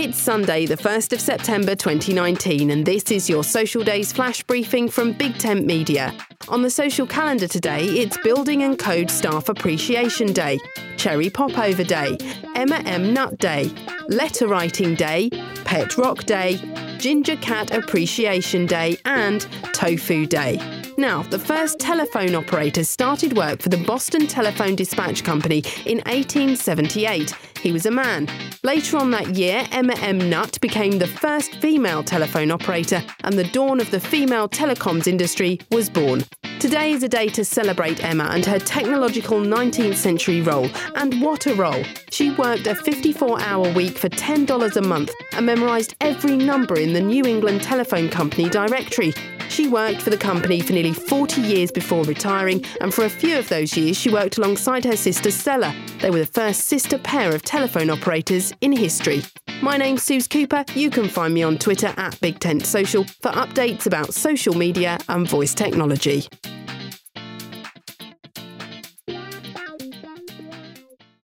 It's Sunday, the 1st of September 2019, and this is your Social Days flash briefing from Big Tent Media. On the social calendar today, it's Building and Code Staff Appreciation Day, Cherry Popover Day, Emma M. Nutt Day, Letter Writing Day, Pet Rock Day, Ginger Cat Appreciation Day, and Tofu Day. Now, the first telephone operator started work for the Boston Telephone Dispatch Company in 1878. He was a man. Later on that year, Emma M. Nutt became the first female telephone operator, and the dawn of the female telecoms industry was born. Today is a day to celebrate Emma and her technological 19th century role. And what a role! She worked a 54 hour week for $10 a month and memorised every number in the New England Telephone Company directory. She worked for the company for nearly 40 years before retiring, and for a few of those years, she worked alongside her sister Stella. They were the first sister pair of telephone operators in history. My name's Suze Cooper. You can find me on Twitter at Big Tent Social for updates about social media and voice technology.